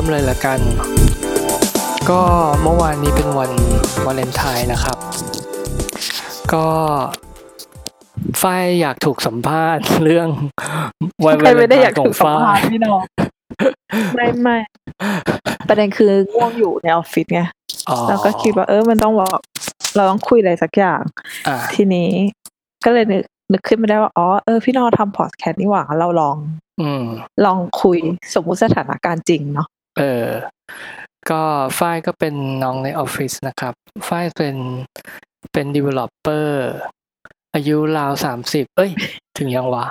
ริ่มเลยละกัน ก็เมื่อวานนี้เป็นวันวาเลนไทน์นะครับ ก็ฝ้ายอยากถูกสัมภาษณ์เรื่องวันใครวาเลไม่นได้ไทอยากน์ขอถูงกสัมฝ้าภายษณ์พี่น้องไม่ไม่ประเด็นคือง่วงอยู่ในออฟฟิศไงอ๋อแล้วก็คิดว่าเออมันต้องบอกเราต้องคุยอะไรสักอย่างอะทีนี้ก็เลยนึกนึกขึ้นมาได้ว่าอ๋อเออพี่น้องทำพอดแคสต์นี่หว่าเราลอง อืมลองคุยสมมุติสถานการณ์จริงเนาะ เออก็ฝ้ายก็เป็นน้องในออฟฟิศนะครับ ฝ้ายเป็นเป็น developer อายุราวสามสิบเอ้ย ถึงยังวะ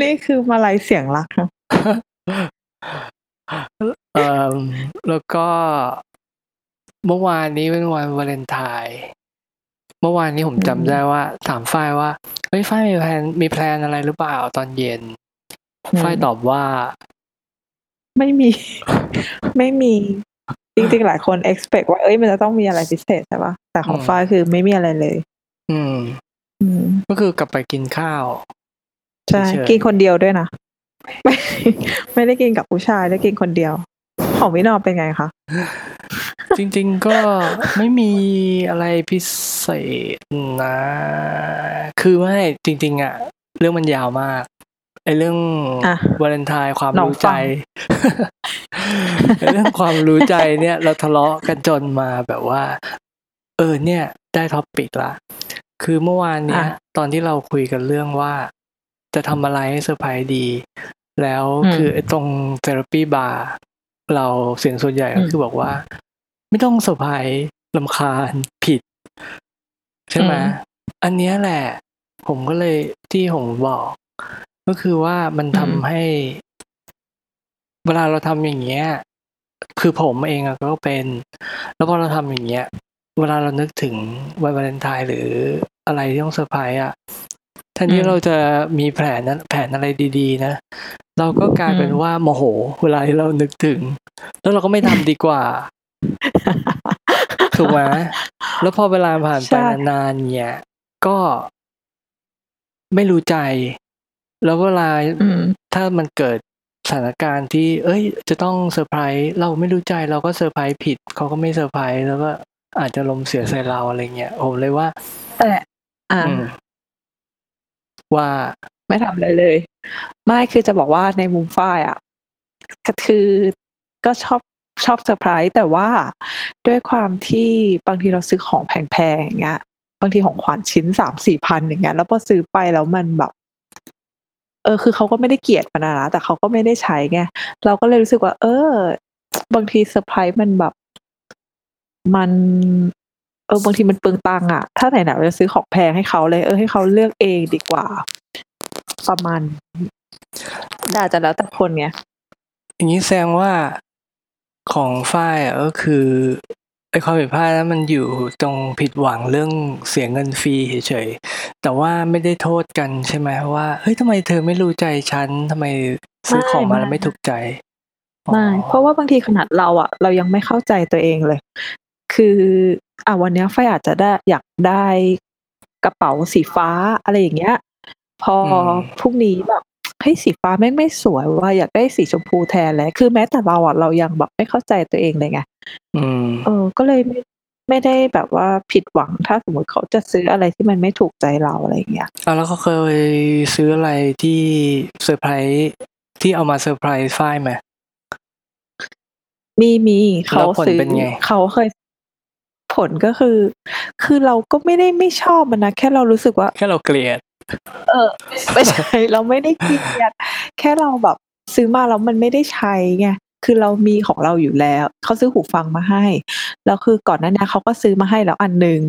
นี่คือมาลายเสียงรักนะเอ่อแล้วก็เมื่อวานนี้เป็นวันวาเลนไทน์เมื่อวานนี้ผมจำได้ว่า ถามฝ้ายว่าเฮ้ยฝ้ายมี plan มี plan อะไรหรือเปล่าตอนเย็นฝ้ายตอบว่า ไม่มี ไม่มี จริงๆ หลายคน expect ว่า เอ้ย มันจะต้องมีอะไรพิเศษใช่ปะแต่ของอืมฝ้ายคือไม่มีอะไรเลย อืม อืม ก็คือกลับไปกินข้าว ใช่เฉยๆกินคนเดียวด้วยนะ ไม่ ไม่ได้กินกับผู้ชายได้กินคนเดียว ของพี่นอมเป็นไงคะ จริง ๆ ก็ไม่มีอะไรพิเศษนะ คือไม่จริง ๆ อะ เรื่องมันยาวมาก ไอ้เรื่องอะวาเลนไทน์ความลองรู้ใจฟังไอ้เรื่องความรู้ใจเนี่ย เราทะเลาะกันจนมาแบบว่า เออเนี่ย ได้ topic ละคือเมื่อวานเนี้ยตอนที่เราคุยกันเรื่องว่า จะทำอะไรให้เซอร์ไพรส์ดี แล้วคือไอ้ตรง therapy bar เราเสียงส่วนใหญ่ก็คือบอกว่า ไม่ต้องเซอร์ไพรส์รำคาญผิด ใช่ไหมอันเนี้ยแหละ ผมก็เลยที่ผมบอก ก็คือว่ามันทำให้ เวลาเราทำอย่างเงี้ย คือผมเองอะก็เป็น แล้วพอเราทำอย่างเงี้ย เวลาเรานึกถึงวันวาเลนไทน์หรืออะไรที่ต้องเซอร์ไพรส์อะแทนที่เราจะมีแผนนั้นแผนอะไรดีๆ นะ เราก็กลายเป็นว่าโมโห เวลาที่เรานึกถึง แล้วเราก็ไม่ทำดีกว่าถูกไหมแล้วพอเวลาผ่านไปใช่นานๆเนี่ย ก็ไม่รู้ใจ แล้วเวลาอืมถ้ามันเกิดสถานการณ์ที่ เอ้ย จะต้องเซอร์ไพรส์เราไม่รู้ใจเราก็เซอร์ไพรส์ผิดเขาก็ไม่เซอร์ไพรส์แล้วก็อาจจะลมณ์เสียใส่เราอะไรเงี้ยผมเลยว่าแต่อ่าอืมว่าไม่ทำอะไรเลย ไม่คือจะบอกว่าในมุมฝ้ายอะก็คือก็ชอบชอบเซอร์ไพรส์แต่ว่าด้วยความที่บางทีเราซื้อของแพงๆอย่างเงี้ยบางทีของขวัญชิ้นสามสี่พันอย่างเงี้ยแล้วพอซื้อไปแล้วมันแบบเออคือเขาก็ไม่ได้เกลียดมันนะแต่เขาก็ไม่ได้ใช้ไงเราก็เลยรู้สึกว่า เออ บางทีเซอร์ไพรส์มันแบบ มัน เออบางทีมันเปลืองตังค์อะถ้าไหนๆเราจะซื้อของแพงให้เขาเลย เออให้เขาเลือกเองดีกว่า ประมาณแต่อาจจะแล้วแต่คนไงอย่างนี้แสดงว่าของฝ้ายก็คือ ไอ้ความผิดพลาดนั้นมันอยู่ตรงผิดหวังเรื่องเสียเงินฟรีเฉยๆ แต่ว่าไม่ได้โทษกันใช่ไหมว่าเฮ้ยทำไมเธอไม่รู้ใจฉันทำไมซื้อของมาแล้วไม่ถูกใจไม่เพราะว่าบางทีขนาดเราอะเรายังไม่เข้าใจตัวเองเลย คืออะวันเนี้ยไฟอาจจะได้อยากได้กระเป๋าสีฟ้าอะไรอย่างเงี้ย พออมพรุ่งนี้แบบ เฮ้ย สีฟ้าแม่งไม่สวยว่าอยากได้สีชมพูแทนเลย คือแม้แต่เราอะเรายังแบบไม่เข้าใจตัวเองเลยไงอืมเออ ก็เลยไม่ไม่ได้แบบว่าผิดหวังถ้าสมมติเขาจะซื้ออะไรที่มันไม่ถูกใจเราอะไรอย่างเงี้ยเอาแล้วเขาเคยซื้ออะไรที่เซอร์ไพรส์ที่เอามาเซอร์ไพรส์ฝ้ายไหมมีมีเขาแล้วผลซื้อเป็นไงเขาเคยผลก็คือ คือเราก็ไม่ได้ไม่ชอบมันนะแค่เรารู้สึกว่า แค่เราเกลียด เออไม่ใช่ เราไม่ได้เกลียดแค่เราแบบซื้อมาแล้วมันไม่ได้ใช้ไงคือเรามีของเราอยู่แล้ว เขาซื้อหูฟังมาให้แล้วคือก่อนหน้านี้เขาก็ซื้อมาให้แล้วอันหนึ่ง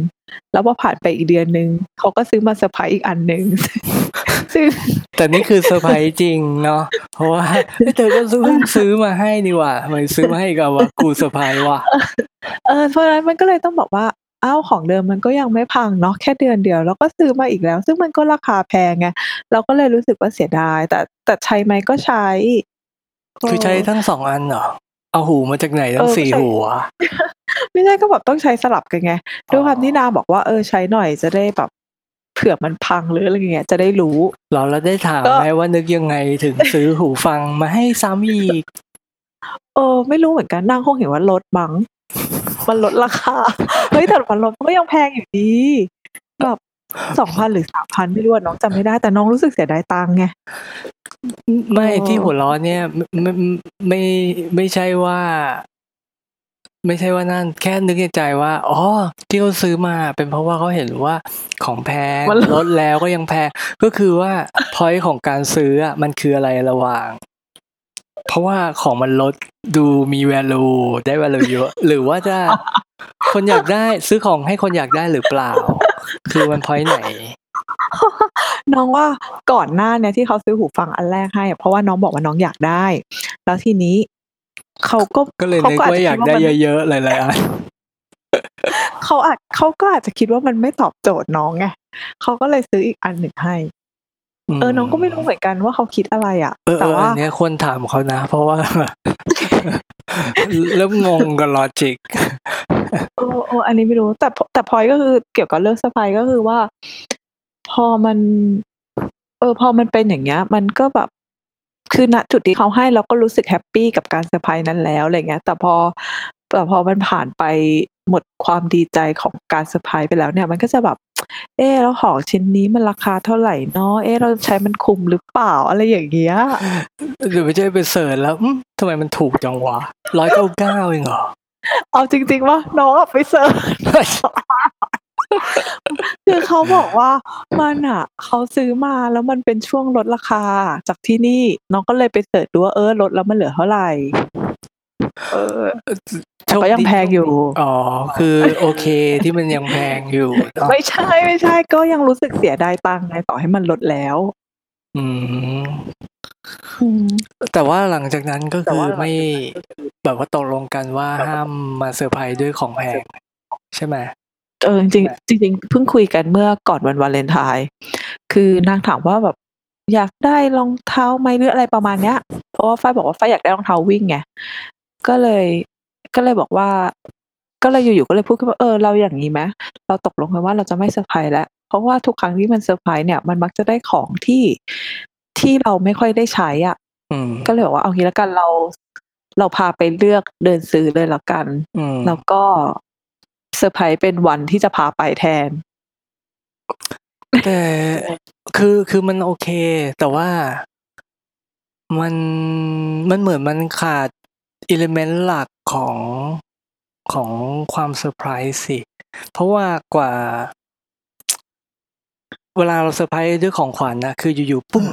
แล้วพอผ่านไปอีกเดือนหนึ่งเขาก็ซื้อมาเซอร์ไพรส์อีกอันหนึ่งซึ่งแต่นี่คือเซอร์ไพรส์จริงเนาะเพราะว่าเฮ้ยเธอก็ซื้อเพิ่งซื้อมาให้นี่หว่าทำไมซื้อมาให้อีกับว่ากูเซอร์ไพรส์ว่ะเออเพราะฉะนั้นมันก็เลยต้องบอกว่า อ้าว ของเดิมมันก็ยังไม่พังเนาะ แค่เดือนเดียวแล้วก็ซื้อมาอีกแล้ว ซึ่งมันก็ราคาแพงไง เราก็เลยรู้สึกว่าเสียดาย แต่ แต่ใช้ไหม ก็ใช้คือใช้ทั้งสองอันเหรอ เอาหูมาจากไหนทั้งเออสี่ ใช่หูอะ ไม่ใช่ ก็แบบต้องใช้สลับกันไงด้วยความที่นาบอกว่า เออ ใช้หน่อยจะได้แบบ เผื่อมันพัง หรืออะไรเงี้ย จะได้รู้เราแล้วได้ถามก็ ไหมว่า นึกยังไงถึงซื้อหูฟังมาให้ซ้ำอีก เออ ไม่รู้เหมือนกัน นางคงเห็นว่าลดมั้ง มันลดราคาเฮ้ยแต่มันลดมันก็ยังแพงอยู่ดีแบบสองพันหรือสามพันไม่รู้อะน้องจำไม่ได้แต่น้องรู้สึกเสียดายตังค์ไงไม่อ๋อที่หัวล้อเนี่ยไม่ไม่ไม่ไม่ใช่ว่า ไม่ใช่ว่านั่น แค่นึกในใจว่าอ๋อที่เขาซื้อมา เป็นเพราะว่าเขาเห็นว่าของแพงมันลดแล้วก็ยังแพง ก็คือว่าพอยของการซื้ออะมันคืออะไรระหว่าง เพราะว่าของมันลดดูมี value ได้ value เยอะหรือว่าจะคนอยากได้ซื้อของให้คนอยากได้หรือเปล่า คือมันพอยไหน น้องว่าก่อนหน้าเนี่ยที่เขาซื้อหูฟังอันแรกให้อะเพราะว่าน้องบอกว่าน้องอยากได้ แล้วทีนี้เขาก็ก็เลยเขานึกก็อาจว่าจะอยากคิดได้ว่ามันเยอะๆหลายๆอันเขาอาจเขาก็อาจจะคิดว่ามันไม่ตอบโจทย์น้องไงเขาก็เลยซื้ออีกอันหนึ่งให้ เออน้องก็ไม่รู้เหมือนกันว่าเขาคิดอะไรอะเออเอแต่อว่าอันเนี้ยควรถามเขานะ เพราะว่า เริ่มงงกับลอจิกเออเอออันนี้ไม่รู้ แต่แต่พอยก็คือเกี่ยวกับเรื่องเซอร์ไพรส์ก็คือว่า พอมัน เออ พอมันเป็นอย่างเงี้ย มันก็แบบคือณจุดที่เขาให้เราก็รู้สึก happy กับการเซอร์ไพรส์นั้นแล้วอะไรเงี้ย แต่พอแต่พอมันผ่านไปหมดความดีใจของการเซอร์ไพรส์ไปแล้วเนี่ย มันก็จะแบบ เออแล้วของชิ้นนี้มันราคาเท่าไหร่เนาะ เออเราใช้มันคุ้มหรือเปล่าอะไรอย่างเงี้ยหรือไม่ใช่ไป search แล้วอืมทำไมมันถูกจังวะร้อยเก้าเก้าเองเหรอ เอาจริงๆว่าน้องอะไปเสิร์ชคือเขาบอกว่ามันอะเขาซื้อมาแล้วมันเป็นช่วงลดราคาจากที่นี่ น้องก็เลยไปเสิร์ชดูว่าเออลดแล้วมันเหลือเท่าไหร่ เออโชคก็ยังดีแพงอยู่ อ๋อ คือโอเคที่มันยังแพงอยู่เนอะไม่ใช่ไม่ใช่ ก็ยังรู้สึกเสียดายตังค์ไงต่อให้มันลดแล้ว อืมอืมแต่ว่าหลังจากนั้นก็แต่คือว่าหลังจากนั้นไม่แบบว่าตกลงกันว่าห้ามมาเซอร์ไพรส์ด้วยของแพง ใช่ไหมเออจริงๆจริงๆเพิ่งคุยกันเมื่อก่อนวันวาเลนไทน์คือนางถามว่าแบบอยากได้รองเท้าไหมหรืออะไรประมาณเนี้ย เพราะว่าฝ้ายบอกว่าฝ้ายอยากได้รองเท้าวิ่งไง ก็เลย ก็เลยบอกว่า ก็เลยอยู่ ๆ ก็เลยพูดขึ้นว่า เออ เราอย่างนี้ไหม เราตกลงกันว่า เราจะไม่เซอร์ไพรส์แล้ว เพราะว่าทุกครั้งที่มันเซอร์ไพรส์เนี่ย มันมักจะได้ของที่ ที่เราไม่ค่อยได้ใช้อะอืมก็เลยบอกว่า เอางี้แล้วกัน เรา เราพาไปเลือกเดินซื้อเลยแล้วกัน อืม แล้วก็เซอร์ไพรส์เป็นวันที่จะพาไปแทน แต่คือ คือมันโอเค แต่ว่า มัน มันเหมือนมันขาด element หลักของของความเซอร์ไพรส์สิ เพราะว่ากว่า เวลาเราเซอร์ไพรส์ด้วยของขวัญนะคืออยู่ๆปุ้ง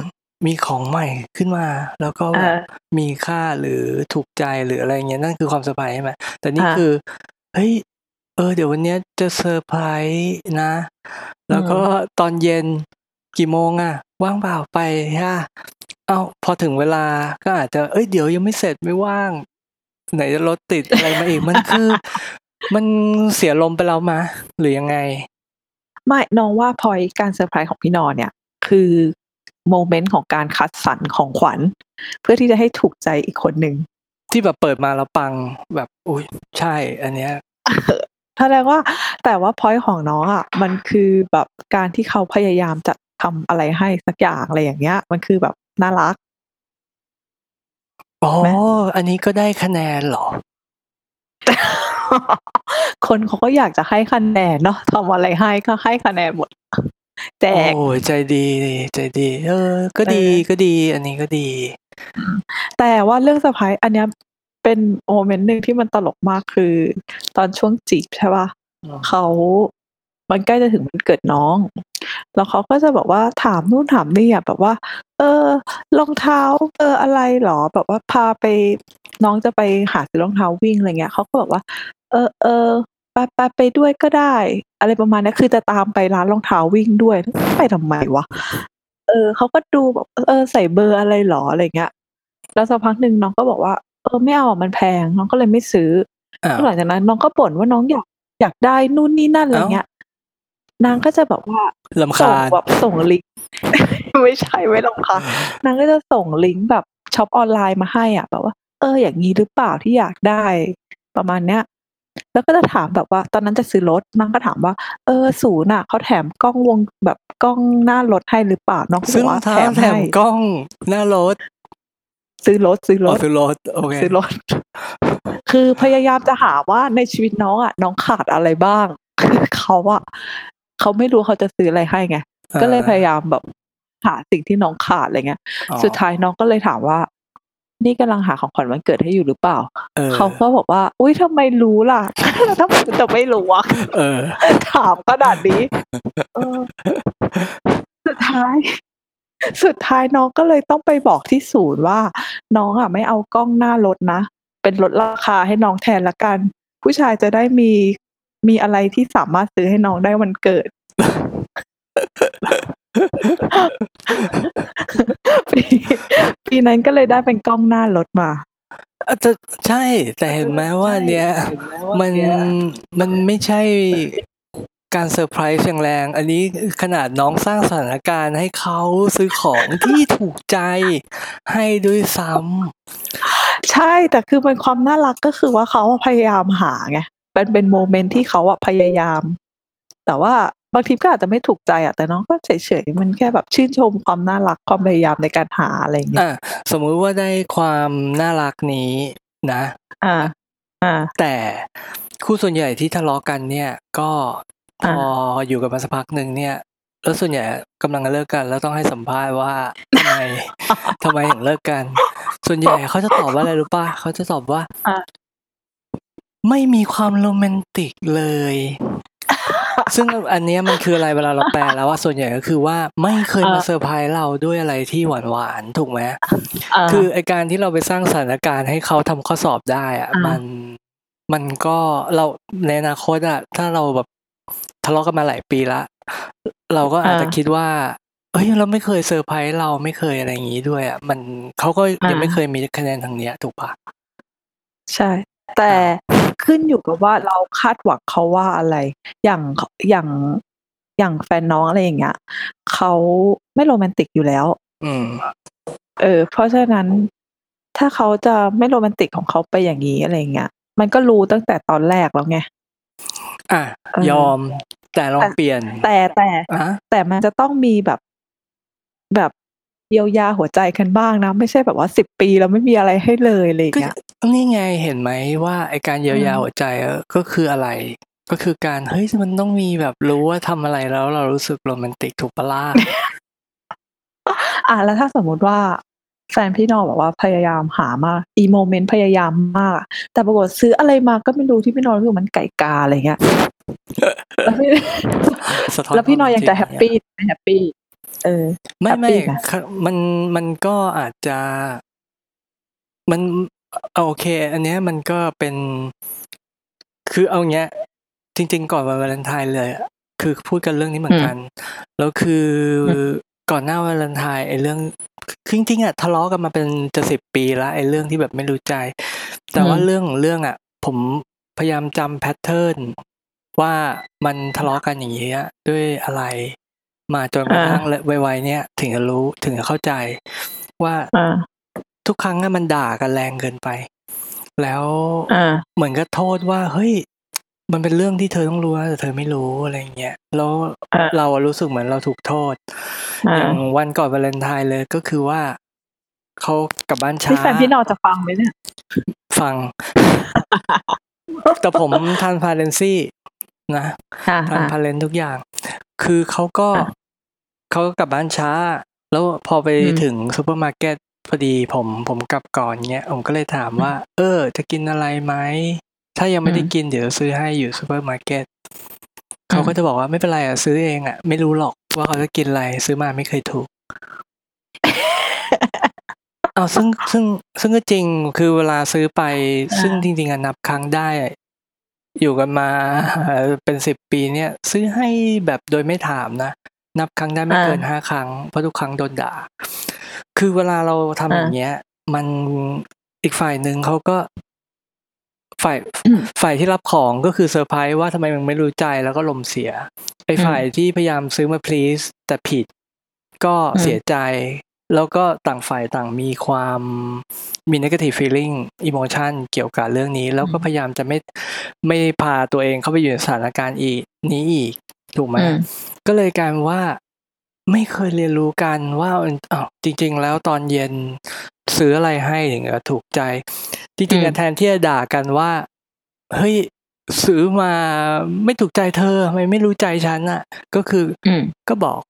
มีของใหม่ขึ้นมา แล้วก็แบบอ่ามีค่าหรือถูกใจหรืออะไรเงี้ยนั่นคือความเซอร์ไพรส์ใช่ไหมแต่นี่อ่าคือเฮ้ยเออเดี๋ยววันเนี้ยจะเซอร์ไพรส์นะ แล้วก็ตอนเย็นกี่โมงอะว่างเปล่าไปฮะเอาพอถึงเวลาก็อาจจะเอ้ยเดี๋ยวยังไม่เสร็จไม่ว่าง ไหนจะรถติดอะไรมาอีกมันคือ มันเสียอารมณ์ไปแล้วมะหรือยังไง ไม่น้องว่าพอยการเซอร์ไพรส์ของพี่นอนเนี่ย คือ moment ของการคัดสรรของขวัญ เพื่อที่จะให้ถูกใจอีกคนหนึ่งที่แบบเปิดมาแล้วปังแบบอุ้ยใช่ อันเนี้ยแสดงว่าแต่ว่าพอยของน้องอะ มันคือแบบการที่เขาพยายามจะทำอะไรให้สักอย่างอะไรอย่างเงี้ย มันคือแบบน่ารัก อ๋อ ไหม อันนี้ก็ได้คะแนนเหรอ คนเขาก็อยากจะให้คะแนนเนาะ ทำอะไรให้ก็ให้คะแนนหมด แจกโอ้ยใจดี ใจดี เออ ก็ดีเออก็ดี อันนี้ก็ดีแต่ว่าเรื่องเซอร์ไพรส์อันเนี้ยเป็น moment หนึ่งที่มันตลกมาก คือตอนช่วงจีบ ใช่ปะอืม เขา มันใกล้จะถึงวันเกิดน้อง แล้วเขาก็จะบอกว่าถามนู่นถามนี่อะแบบว่า เออรองเท้า เอออะไรหรอ แบบว่าพาไปน้องจะไปหาซื้อรองเท้าวิ่งอะไรเงี้ยเขาก็บอกว่า เออเออไปไปไปด้วยก็ได้ อะไรประมาณเนี้ยคือจะตามไปร้านรองเท้าวิ่งด้วยไปทำไมวะเออเขาก็ดูแบบเออใส่เบอร์อะไรหรออะไรเงี้ยแล้วสักพักหนึ่งน้องก็บอกว่า เออไม่เอาอะมันแพง น้องก็เลยไม่ซื้ออ้าวหลังจากนั้น น้องก็บ่นว่าน้องอยากอยากได้นู่นนี่นั่นอะไรเงี้ย นางก็จะแบบว่าลำส่งคาญแบบส่งลิงก์ ไม่ใช่ไม่ลงค่ะนางก็จะส่งลิงก์แบบช็อปออนไลน์มาให้อะแบบว่า เอออย่างนี้หรือเปล่าที่อยากได้ ประมาณเนี้ย แล้วก็จะถามแบบว่า ตอนนั้นจะซื้อรถน้องก็ถามว่า เออศูนย์อะเขาแถมกล้องวงแบบกล้องหน้ารถให้หรือเปล่าน้องก็บซื้ออกรอว่างเท้าแถมแถให้มกล้องหน้ารถซื้อรถซื้อรอ๋อถ ซื้อรถโอเค ซื้อรถ คือพยายามจะหาว่าในชีวิตน้องอะ น้องขาดอะไรบ้าง คือเขาอะ เขาไม่รู้เขาจะซื้ออะไรให้ไงก็เลยพยายามแบบหาสิ่งที่น้องขาดอะไรเงี้ยอ๋อสุดท้ายน้องก็เลยถามว่า นี่กำลังหาของขวัญวันเกิดให้อยู่หรือเปล่าเออเขาก็บอกว่า อุ้ยทำไมรู้ล่ะถ้าผมจะไม่รู้อะเออถามขนาดนี้เออสุดท้าย สุดท้ายน้องก็เลยต้องไปบอกที่ศูนย์ว่า น้องอะไม่เอากล้องหน้ารถนะเป็นลดราคาให้น้องแทนละกัน ผู้ชายจะได้มี มีอะไรที่สามารถซื้อให้น้องได้วันเกิด ปีปีนั้นก็เลยได้เป็นกล้องหน้ารถมาอาจจะใช่แต่เห็นไหมว่าเนี้ยมันมันไม่ใช่การเซอร์ไพรส์อย่างแรง อันนี้ขนาดน้องสร้างสถานการณ์ให้เขาซื้อของที่ถูกใจให้ด้วยซ้ำใช่แต่คือเป็นความน่ารักก็คือว่าเขาอะพยายามหาไง เป็นเป็นโมเมนต์ที่เขาอะพยายาม แต่ว่าบางทีก็อาจจะไม่ถูกใจอะแต่น้องก็เฉยๆมันแค่แบบชื่นชมความน่ารักความพยายามในการหาอะไรอย่างเงี้ยอะสมมุติว่าได้ความน่ารักนี้นะ อ่า อ่า แต่คู่ส่วนใหญ่ที่ทะเลาะกันเนี่ย ก็พอ่าออยู่กันมาสักพักหนึ่งเนี่ยแล้วส่วนใหญ่กำลังจะเลิกกัน แล้วต้องให้สัมภาษณ์ว่าทำไมทำไมถึงเลิกกัน ส่วนใหญ่เขาจะตอบว่าอะไรรู้ป่ะเขาจะตอบว่าอะ ไม่มีความโรแมนติกเลย ซึ่งอันเนี้ยมันคืออะไรเวลาเราแปลแล้วว่าส่วนใหญ่ก็คือว่าไม่เคยมาเซอร์ไพรส์เราด้วยอะไรที่หวานหวานๆถูกไหมอ่าคือไอการที่เราไปสร้างสถานการณ์ให้เขาทำข้อสอบได้อะอ่ามัมันมันก็เราในอนาคตอะถ้าเราแบบทะเลาะกันมาหลายปีละเราก็อาจจะคิดว่าเอ้ยเราไม่เคยเซอร์ไพรส์เราไม่เคยอะไรอย่างนี้ด้วยอะมันเขาก็ยังไม่เคยมีคะแนนทางเนี้ยถูกปะใช่ แต่ขึ้นอยู่กับว่าเราคาดหวังเขาว่าอะไร อย่างอย่างอย่างแฟนน้องอะไรอย่างเงี้ยเขาไม่โรแมนติกอยู่แล้ว อืม เออ เพราะฉะนั้นถ้าเขาจะไม่โรแมนติกของเขาไปอย่างนี้อะไรอย่างเงี้ยมันก็รู้ตั้งแต่ตอนแรกแล้วไงอะเออยอมแต่ลองเปลี่ยน แต่แต่อะแต่มันจะต้องมีแบบแบบ เยียวยาหัวใจกันบ้างนะ ไม่ใช่แบบว่าสิบปีแล้วไม่มีอะไรให้เลยอะไรอย่างก็เงี้ยนี่ไงเห็นไหมว่าไอการเยียวยาอืมหัวใจอะก็คืออะไร ก็คือการเฮ้ยมันต้องมีแบบรู้ว่าทำอะไรแล้วเรารู้สึกโรแมนติกถูกปะล่ะอะแล้วถ้าสมมุติว่าแฟนพี่นอบอกว่าพยายามหามากอีโมเมนต์พยายามมาก แต่ปรากฏซื้ออะไรมาก็ไม่รู้ที่พี่นอรู้สึกมันไก่กาอะไรเงี้ยแล้วพี่สะท้อนแล้วพี่นอยังจะคแฮวามปจริปี้ไม่แฮปปี้ เออไม่ไม่ happy นะค่ะมันมันก็อาจจะมันเอาโอเค อันเนี้ยมันก็เป็น คือเอาเงี้ย จริง ๆ ก่อนวันวาเลนไทน์เลยอะคือพูดกันเรื่องนี้เหมือนกัน แล้วคืออก่อนหน้าวาเลนไทน์ไอ้เรื่องคือจริงๆอะทะเลาะกันมาเป็นจะสิบปีแล้วไอ้เรื่องที่แบบไม่รู้ใจ แต่ว่าอืมเรื่องของเรื่องอะผมพยายามจำแพทเทิร์นว่ามันทะเลาะกันอย่างนี้ยด้วยอะไร มาจนกระทั่งวัยๆเนี้ยถึงจะรู้ถึงจะเข้าใจว่าอ่าทุกครั้งอะมันด่ากันแรงเกินไป แล้วอ่าเหมือนก็โทษว่าเฮ้ยมันเป็นเรื่องที่เธอต้องรู้นะแต่เธอไม่รู้อะไรเงี้ยแล้วอ่าเราอะรู้สึกเหมือนเราถูกโทษอ่าอย่างวันก่อนวาเลนไทน์เลยก็คือว่าเขากลับบ้านช้าพี่แฟนพี่นอจะฟังไหมเนี่ยฟัง แต่ผม transparency นะอ่า trans อ่า transparent ทุกอย่าง คือเขาก็อะ เขาก็กลับบ้านช้า แล้วพอไปอืมถึงซูเปอร์มาร์เก็ตพอดีผมผมกลับก่อนเงี้ยผมก็เลยถามว่า เออ จะกินอะไรไหม ถ้ายังไม่ได้อืมกินเดี๋ยวซื้อให้อยู่ซูเปอร์มาร์เก็ตเขาก็จะบอกว่าไม่เป็นไรอะซื้อเองอะ ไม่รู้หรอกว่าเขาจะกินอะไรซื้อมาไม่เคยถูกเอาซึ่งซึ่งซึ่งก็จริงคือเวลาซื้อไป ซึ่งจริง ๆอะนับครั้งได้ อยู่กันมาเป็นสิบปีเนี่ย ซื้อให้แบบโดยไม่ถามนะ นับครั้งได้ไม่อ่าเกินห้าครั้งเพราะทุกครั้งโดนด่า คือเวลาเราทำอ่าอย่างเงี้ย มันอีกฝ่ายหนึ่งเขาก็ ฝ่ายอืมฝ่ายที่รับของก็คือเซอร์ไพรส์ว่าทำไมมึงไม่รู้ใจแล้วก็ลมเสียไอ้อืมฝ่ายที่พยายามซื้อมา please แต่ผิด ก็อืมเสียใจ แล้วก็ต่างฝ่ายต่างมีความมี negative feeling emotion เกี่ยวกับเรื่องนี้ แล้วก็พยายามจะไม่ไม่พาตัวเองเข้าไปอยู่ในสถานการณ์อีกนี้อีก ถูกไหมอืมก็เลยกลายเป็นว่าไม่เคยเรียนรู้กันว่าอ้าวจริง ๆ แล้วตอนเย็นซื้ออะไรให้ถึงจะถูกใจ จริงๆอะอืมแทนที่จะด่ากันว่า เฮ้ยซื้อมาไม่ถูกใจเธอทำไมไม่รู้ใจฉันอะ ก็คืออืมก็บอก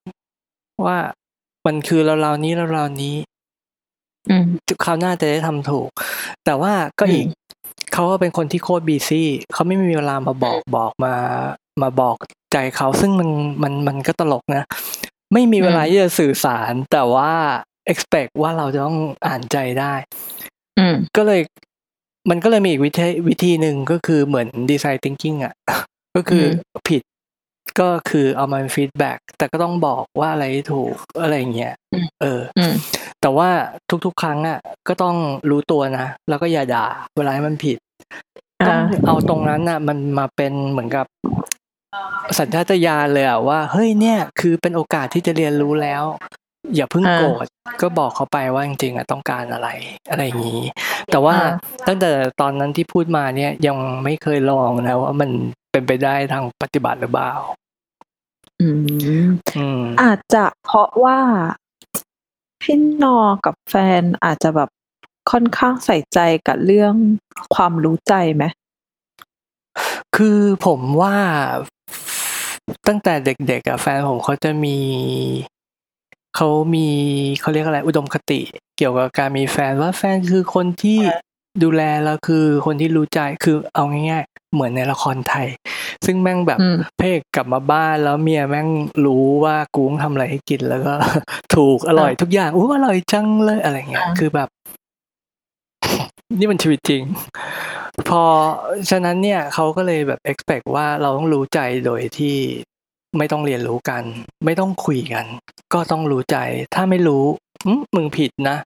ว่ามันคือเราเราๆนี้เราเราๆนี้อืมคราวหน้าจะได้ทำถูก แต่ว่าก็อีกอืม เขาก็เป็นคนที่โคตร busy เขาไม่มีเวลามาบอกบอกมา มาบอกใจเขาซึ่งมันมันมันก็ตลกนะ ไม่มีเวลาที่จะสื่อสาร แต่ว่า expect ว่าเราจะต้องอ่านใจได้อืมก็เลย มันก็เลยมีอีกวิธีวิธีหนึ่งก็คือเหมือนดีไซน์ thinking อะ ก็คืออผิด ก็คือเอามาเป็น feedback แต่ก็ต้องบอกว่าอะไรถูกอะไรอย่างเงี้ยอืมเอออืมแต่ว่าทุกๆ ครั้งอะก็ต้องรู้ตัวนะ แล้วก็อย่าด่าเวลาให้มันผิดต้ออ่างเอาตรงนั้นน่ะ มันมาเป็นเหมือนกับสัญชาตญาณเลยอะว่า เฮ้ยเนี่ย คือเป็นโอกาสที่จะเรียนรู้แล้ว อย่าเพิ่งโกรธก็บอกเขาไปว่าจริงๆอะต้องการอะไรอะไรอย่างนี้ แต่ว่าตั้งแต่ตอนนั้นที่พูดมาเนี่ยยังไม่เคยลองนะว่ามัน เป็นไปได้ทางปฏิบัติหรือเปล่าอืมอืมอาจจะเพราะว่าพี่นอกับแฟนอาจจะแบบค่อนข้างใส่ใจกับเรื่องความรู้ใจไหมคือผมว่าตั้งแต่เด็กๆอะแฟนผมเขาจะมีเขามีเขาเรียกอะไรอุดมคติ เกี่ยวกับการมีแฟนว่าแฟนคือคนที่ดูแลเราคือคนที่รู้ใจคือเอาง่ายๆ เหมือนในละครไทย ซึ่งแม่งแบบอืมเพกกลับมาบ้านแล้วเมียแม่งรู้ว่ากูต้องทำอะไรให้กินแล้วก็ ถูกอร่อยทุกอย่างอู้อร่อยจังเลยอะไรเงี้ยอ่าคือแบบ นี่มันชีวิตจริง พอฉะนั้นเนี่ยเขาก็เลยแบบ expect ว่าเราต้องรู้ใจโดยที่ไม่ต้องเรียนรู้กัน ไม่ต้องคุยกัน ก็ต้องรู้ใจ ถ้าไม่รู้อืมมึงผิดนะ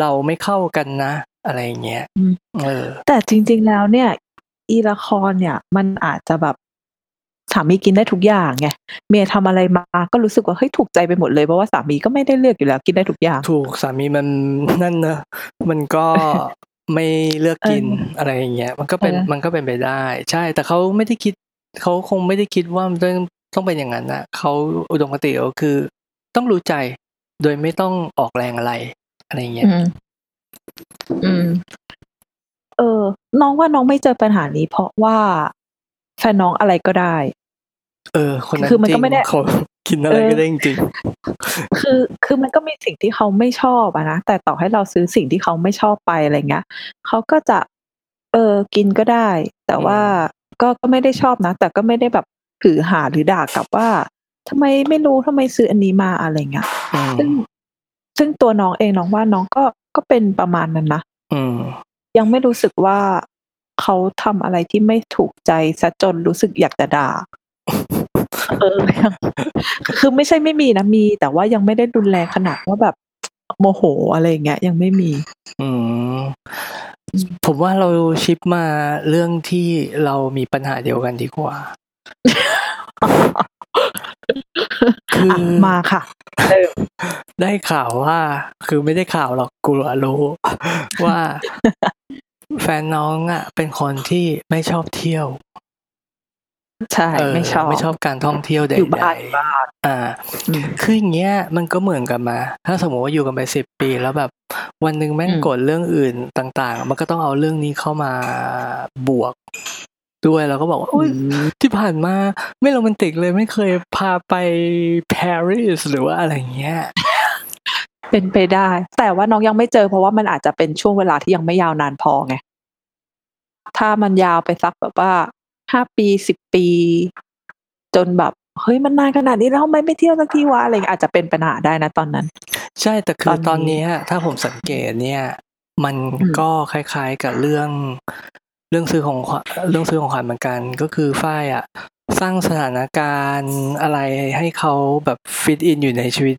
เราไม่เข้ากันนะ อะไรอย่างเงี้ยอืมเออ แต่จริง ๆ แล้วเนี่ย อีละครเนี่ย มันอาจจะแบบสามีกินได้ทุกอย่างไงเมียทำอะไรมาก็รู้สึกว่าเฮ้ยถูกใจไปหมดเลยเพราะว่าสามีก็ไม่ได้เลือกอยู่แล้ว กินได้ทุกอย่าง ถูกสามีมันนั่นเนอะมันก็ไม่เลือกกินเอออะไรอย่างเงี้ย มันก็เป็นเออมันก็เป็นไปได้ ใช่ แต่เขาไม่ได้คิดเขาคงไม่ได้คิดว่ามันต้องต้องเป็นอย่างนั้นนะเขาอุดมคติก็คือ ต้องรู้ใจโดยไม่ต้องออกแรงอะไรอะไรอย่างเงี้ยอืมอืมเออ น้องว่าน้องไม่เจอปัญหานี้ เพราะว่าแฟนน้องอะไรก็ได้ เออ คนนั้นคือมันจริก็งไม่ได้เขากินอะไรเออก็ได้จริงคือคือมันก็มีสิ่งที่เขาไม่ชอบอะนะแต่ต่อให้เราซื้อสิ่งที่เขาไม่ชอบไปอะไรเงี้ยเขาก็จะ เออกินก็ได้ แต่ว่าก็ก็ไม่ได้ชอบนะ แต่ก็ไม่ได้แบบถือหาหรือด่ากลับว่าทำไมไม่รู้ทำไมซื้ออันนี้มาอะไรเงี้ยๆอืมซึ่งซึ่งตัวน้องเองน้องว่าน้องก็ก็เป็นประมาณนั้นนะอืม ยังไม่รู้สึกว่า เขาทำอะไรที่ไม่ถูกใจซะจนรู้สึกอยากจะด่า เออยังคือไม่ใช่ไม่มีนะ มี แต่ว่ายังไม่ได้รุนแรงขนาดว่าแบบ โมโห อะไรอย่างเงี้ย ยังไม่มี อืม ผมว่าเราชิปมาเรื่องที่เรามีปัญหาเดียวกันดีกว่า คืออะมาค่ะเริ่มได้ข่าวว่า คือไม่ได้ข่าวหรอกกูรู้ว่า แฟนน้องอะ เป็นคนที่ไม่ชอบเที่ยว ใช่เออไม่ชอบไม่ชอบการท่องเที่ยวใดอยู่บ้านอยู่บ้านๆอ่าอืมคืออย่างเงี้ย มันก็เหมือนกันมา ถ้าสมมติว่าอยู่กันไปสิบปีแล้วแบบ วันหนึ่งแม่งอืมกดเรื่องอื่นต่าง ๆ มันก็ต้องเอาเรื่องนี้เข้ามาบวก ด้วยแล้วก็บอกว่าอุ๊ยที่ผ่านมาไม่โรแมนติกเลยไม่เคยพาไปปารีสหรือว่าอะไรเงี้ยเป็นไปได้ แต่ว่าน้องยังไม่เจอเพราะว่ามันอาจจะเป็นช่วงเวลาที่ยังไม่ยาวนานพอไงถ้ามันยาวไปสักแบบว่าห้าปีสิบปี จนแบบเฮ้ยมันนานขนาดนี้แล้วทำไมไม่เที่ยวสักทีวะอะไรอย่างเงี้ยอาจจะเป็นปัญหาได้นะตอนนั้น ใช่แต่คือตตออนนนี้เนี้ยถ้าผมสังเกตเนี่ย มันอืมก็คล้ายๆกับเรื่อง เรื่องซื้อของขวัญเรื่องซื้อของขวัญเหมือนกันก็คือฝ้ายอะสร้างสถานการณ์อะไรให้เขาแบบ fit in อยู่ในชีวิต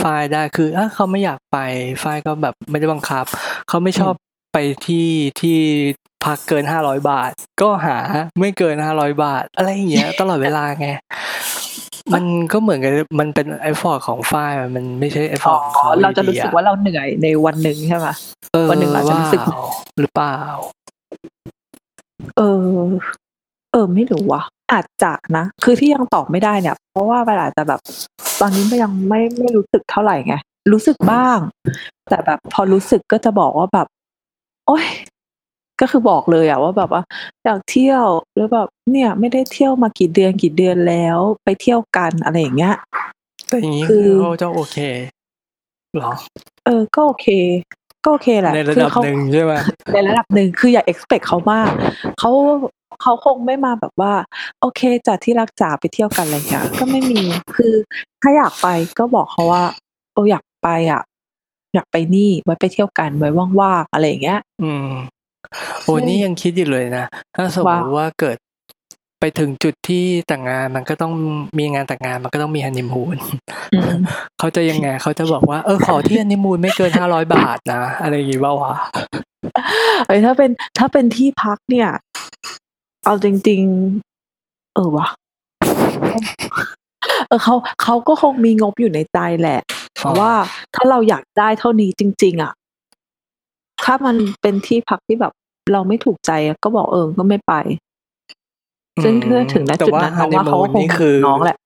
ฝ้ายได้คือถ้าเขาไม่อยากไปฝ้ายก็แบบไม่ได้บังคับ เขาไม่ชอบไปที่ที่พักเกินห้าร้อยบาท ก็หาไม่เกินห้าร้อยบาท อะไรอย่างเงี้ยตลอดเวลาไง มันก็เหมือนกับมันเป็น effort ของฝ้ายมันไม่ใช่ effort ของเขาเราจะรู้สึกอยู่ดีว่าเราเหนื่อยในวันหนึ่งใช่ไหมเออวันหนึ่งเราจะรู้สึกว่าหรือเปล่า เออ เออ ไม่รู้ว่ะ อาจจะนะ คือที่ยังตอบไม่ได้เนี่ย เพราะว่าเวลาจจะแบบ ตอนนี้ไม่ยังไม่ไม่รู้สึกเท่าไหร่ไง รู้สึกบ้าง แต่แบบพอรู้สึกก็จะบอกว่าแบบ โอ้ยก็คือบอกเลยอะว่าแบบว่าอยากเที่ยวหรือแบบเนี่ย ไม่ได้เที่ยวมากี่เดือนกี่เดือนแล้ว ไปเที่ยวกันอะไรอย่างเงี้ยแต่อย่างนี้คืคืออเขาจะโอเคเหรอ เออ ก็โอเค ก็โอเคแหละในระคือดับเขาหนึ่งใช่ไหมในระดับหนึ่งคืออย่า expect เขามากเขาเขาคงไม่มาแบบว่า โอเคจากที่รักจ๋าไปเที่ยวกันอะไรอย่างเงี้ยก็ไม่มีคือถ้าอยากไปก็บอกเขาว่าโอ้อยากไปอะ อยากไปนี่ไว้ไปเที่ยวกันไว้ว่างๆอะไรอย่างเงี้ย อืมโอ้ยใช่นี่ยังคิดอยู่เลยนะ ถ้าสมมติว่าว่าเกิด ไปถึงจุดที่แต่งงานมันก็ต้องมีงานแต่งงานมันก็ต้องมีฮันนีมูนอืมเขาจะยังไงเขาจะบอกว่าเออขอที่ฮันนีมูนไม่เกินห้าร้อยบาทนะอะไรอย่างงี้บ้าวะเอ้ยถ้าเป็นถ้าเป็นที่พักเนี่ย เอาจริง ๆ เออวะเออเขาเขาก็คงมีงบอยู่ในใจแหละเพราะว่าถ้าเราอยากได้เท่านี้จริง ๆ อะ ถ้ามันเป็นที่พักที่แบบ เราไม่ถูกใจอะก็บอกเออก็ไม่ไป ซึ่งเพื่อถึงณแต่จุดว่านั้นฮัน้นองนีว่าเขามูก็นคงนี่คือน้องแหละ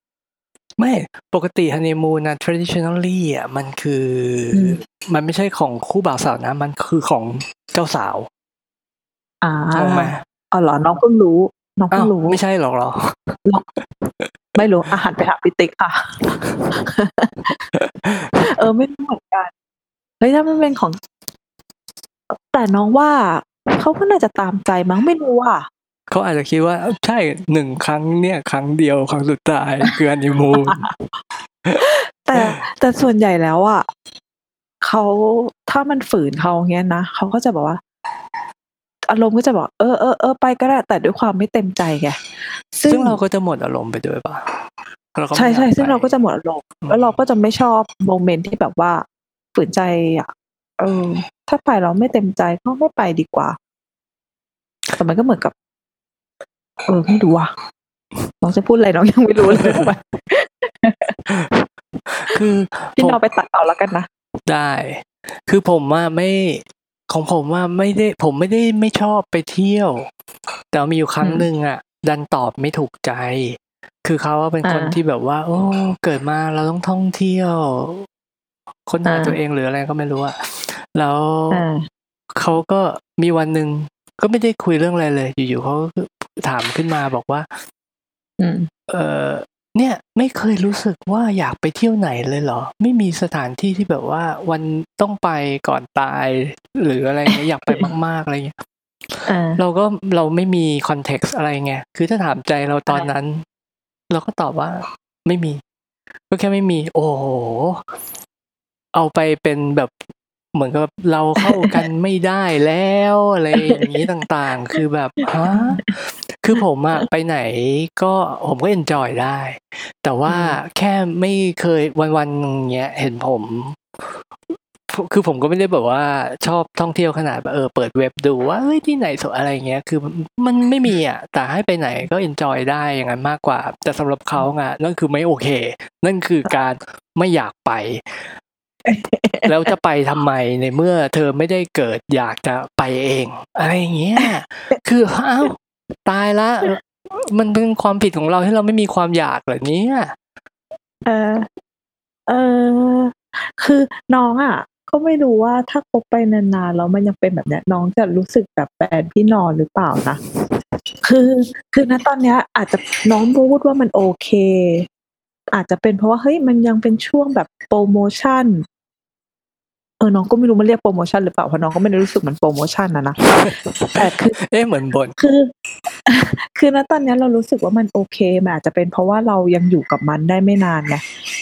ไม่ปกติฮันนีมูนนะ traditionally อะมันคืออมมันไม่ใช่ของคู่บ่าวสาวนะ มันคือของเจ้าสาว อ่าถูกไหมอ๋อเหรอน้องเพิ่งรู้ น้องอ้าเพิ่วงรู้ไม่ใช่หรอกเหรอไม่รู้อาหารไปหาพิติกค่ะ เออไม่รู้เหมือนกันเฮ้ยถ้ามันเป็นของ แต่น้องว่าเขาก็น่าจะตามใจมั้งไม่รู้อะ เขาอาจจะคิดว่าเอ้าใช่หนึ่งครั้งเนี่ย ครั้งเดียวครั้งสุดท้ายคือฮันนีมูนแต่แต่ส่วนใหญ่แล้วอะเขาถ้ามันฝืนเขาเงี้ยนะเขาก็จะบอกว่า อารมณ์ก็จะบอกเออเออเออไปก็ได้แต่ด้วยความไม่เต็มใจไงซึ่งเราก็จะหมดอารมณ์ไปด้วยป่ะเราก็ไม่ใช่ใช่อยซึ่งไปเราก็จะหมดอารมณ์อืมแล้วเราก็จะไม่ชอบโมเมนต์ที่แบบว่าฝืนใจอะเออ ถ้าไปเราไม่เต็มใจก็ไม่ไปดีกว่าแต่มันก็เหมือนกับ เออไม่รู้อะน้องจะพูดอะไรน้องยังไม่รู้เลยคือพี่ผมน้องไปตัดเอาแล้วกันนะ ได้ คือผมว่าไม่ของผมว่าไม่ได้ ผมไม่ได้ไม่ชอบไปเที่ยว แต่มีอยู่ครั้งอืมหนึ่งอะ ดันตอบไม่ถูกใจ คือเขาว่าเป็นคนอ่าที่แบบว่า โอ้ เกิดมาเราต้องท่องเที่ยว ค้นหาอ่าตัวเองหรืออะไรก็ไม่รู้อะแล้วอ่าเขาก็มีวันหนึ่งก็ไม่ได้คุยเรื่องอะไรเลย อยู่ๆเขาก็ ถามขึ้นมาบอกว่าอืมเออเนี่ย ไม่เคยรู้สึกว่าอยากไปเที่ยวไหนเลยเหรอ ไม่มีสถานที่ที่แบบว่า วันต้องไปก่อนตาย หรืออะไรเงี้ยอยากไปมาก ๆ อะไรเงี้ยอ่าเราก็เราไม่มี context อะไรไงคือถ้าถามใจเราตอนนั้น เราก็ตอบว่าไม่มี ก็แค่ไม่มี โอ้โห เอาไปเป็นแบบเหมือนกับเราเข้ากันไม่ได้แล้วอะไรอย่างนี้ต่างๆ คือแบบฮะ คือผมอะไปไหนก็ผมก็ enjoy ได้ แต่ว่าแค่ไม่เคยวันๆอย่างเงี้ยเห็นผม คือผมก็ไม่ได้แบบว่าชอบท่องเที่ยวขนาดแบบเออเปิดเว็บดูว่าเฮ้ยที่ไหนสวยอะไรเงี้ย คือมันไม่มีอะแต่ให้ไปไหนก็เอนจอยได้อย่างนั้นมากกว่า แต่สำหรับเขาไงนั่นคือไม่โอเค นั่นคือการไม่อยากไป แล้วจะไปทำไมในเมื่อเธอไม่ได้เกิดอยากจะไปเอง อะไรอย่างเงี้ยคืออ้าว ตายละ มันเป็นความผิดของเราที่เราไม่มีความอยากเหรอเนี้ยเออ เออ คือน้องอะ ก็ไม่รู้ว่าถ้าคบไปนานๆแล้วมันยังเป็นแบบเนี้ยน้องจะรู้สึกแบบแฟนพี่นอนหรือเปล่านะ คือคือณตอนเนี้ย อาจจะน้องพูดว่ามันโอเค อาจจะเป็นเพราะว่าเฮ้ยมันยังเป็นช่วงแบบโปรโมชั่นเออน้องก็ไม่รู้มันเรียกโปรโมชั่นหรือเปล่าเพราะน้องก็ไม่ได้รู้สึกเหมือนโปรโมชั่นนะนะแต่คือเอ๊ะเหมือนบนคือ คือณตอนเนี้ยเรารู้สึกว่ามันโอเคมันอาจจะเป็นเพราะว่าเรายังอยู่กับมันได้ไม่นานไง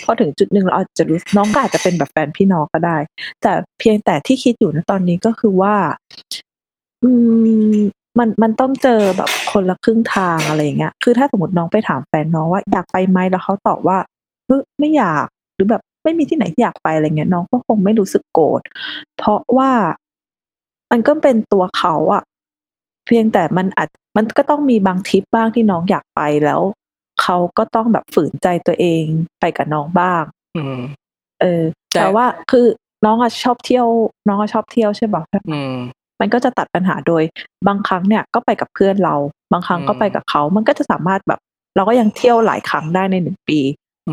พอถึงจุดหนึ่งเราอาจจะรู้น้องก็อาจจะเป็นแบบแฟนพี่น้องก็ได้ แต่เพียงแต่ที่คิดอยู่ณตอนนี้ก็คือว่า อืมมันมันต้องเจอแบบคนละครึ่งทางอะไรอย่างเงี้ย คือถ้าสมมติน้องไปถามแฟนน้องว่าอยากไปไหมแล้วเขาตอบว่าเฮ้ยไม่อยาก หรือแบบ ไม่มีที่ไหนที่อยากไปอะไรเงี้ยน้องก็คงไม่รู้สึกโกรธเพราะว่ามันก็เป็นตัวเขาอะเพียงแต่มันอาจมันก็ต้องมีบางทริปบ้างที่น้องอยากไปแล้วเขาก็ต้องแบบฝืนใจตัวเองไปกับน้องบ้าง อืม เออ แต่แต่ว่าคือน้องอะชอบเที่ยว น้องอะชอบเที่ยวใช่ปะอืมมันก็จะตัดปัญหาโดย บางครั้งเนี่ยก็ไปกับเพื่อนเรา บางครั้งก็อืมไปกับเขา มันก็จะสามารถแบบ เราก็ยังเที่ยวหลายครั้งได้ในหนึ่งปี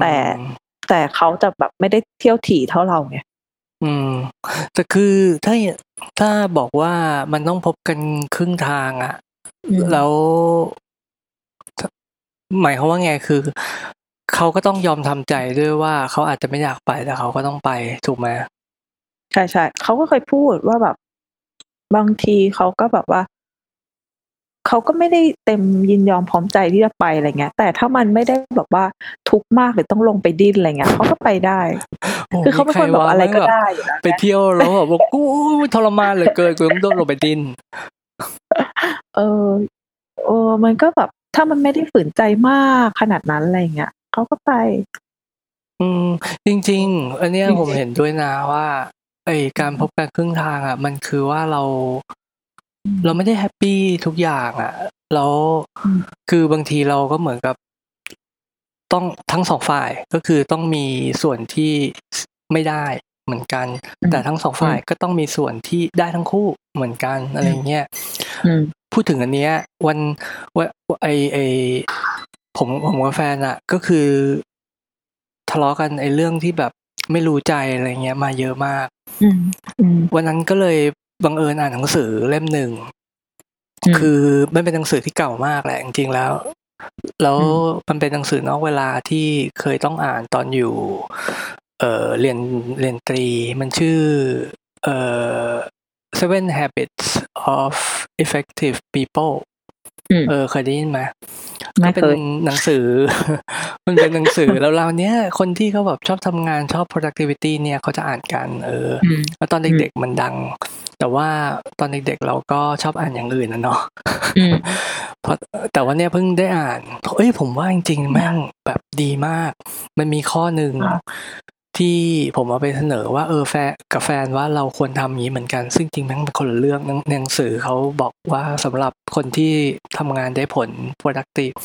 แต่อืม แต่เขาจะแบบไม่ได้เที่ยวถี่เท่าเราไงอืมแต่คือถ้าถ้าบอกว่ามันต้องพบกันครึ่งทางอะอืมแล้วถ้าหมายความว่าไงคือเขาก็ต้องยอมทำใจด้วยว่าเขาอาจจะไม่อยากไปแต่เขาก็ต้องไปถูกไหมใช่ใช่เขาก็เคยพูดว่าแบบ บางทีเขาก็แบบว่า เขาก็ไม่ได้เต็มยินยอมพร้อมใจที่จะไปอะไรเงี้ย แต่ถ้ามันไม่ได้แบบว่าทุกข์มากหรือต้องลงไปดิ้นอะไรเงี้ยเขาก็ไปได้โอ้คือเขาเป็นคนแบบอะไรก็ได้อยู่แล้วไปเที่ยวแล้วแบบว่ากูทรมานเหลือเกินกูต้องโดนลงไปดินเออเออมันก็แบบถ้ามันไม่ได้ฝืนใจมากขนาดนั้นอะไรเงี้ยเขาก็ไป อืม จริง ๆ อันเนี้ยจริงๆผมเห็นด้วยนะว่าไอการพบกันครึ่งทางอะ มันคือว่าเรา เราไม่ได้แฮปปี้ทุกอย่างอะแล้วอืมคือบางทีเราก็เหมือนกับ ต้องทั้งสองฝ่ายก็คือต้องมีส่วนที่ไม่ได้เหมือนกันอืมแต่ทั้งสองฝ่ายก็ต้องมีส่วนที่ได้ทั้งคู่เหมือนกันอะไรเงี้ยอืมพูดถึงอันเนี้ย วันวันไอไอผมผมกับแฟนอะก็คือทะเลาะกันไอเรื่องที่แบบไม่รู้ใจอะไรเงี้ย มาเยอะมากอืมอืมวันนั้นก็เลย บังเอิญอ่านหนังสือเล่มหนึ่งอืมคือมันเป็นหนังสือที่เก่ามากแหละจริงๆแล้ว แล้วอืมมันเป็นหนังสือนอกเวลาที่เคยต้องอ่านตอนอยู่ เอ่อเรียนเรียนตรีมันชื่อ เอ่อ Seven Habits of Effective People อืมเออเคยได้ยินไหมไม่ก็เป็เคนยหนังสือ มันเป็นหนังสือแล้วเราเนี้ยคนที่เขาแบบชอบทำงานชอบ productivity เนี่ยเขาจะอ่านกัน เอออืมแล้วตอนเด็กๆมันดัง แต่ว่าตอนเด็กๆเราก็ชอบอ่านอย่างอื่นนะเนาะอืมเพราะแต่ว่าเนี่ยเพิ่งได้อ่าน เอ้ยผมว่าจริงๆแม่งแบบดีมาก มันมีข้อหนึ่งอะที่ผมเอาไปเสนอว่าเออแฟนกับแฟนว่าเราควรทำอย่างนี้เหมือนกัน ซึ่งจริงแม่งเป็นคนละเรื่องหนังหนังสือเขาบอกว่าสำหรับคนที่ทำงานได้ผล productive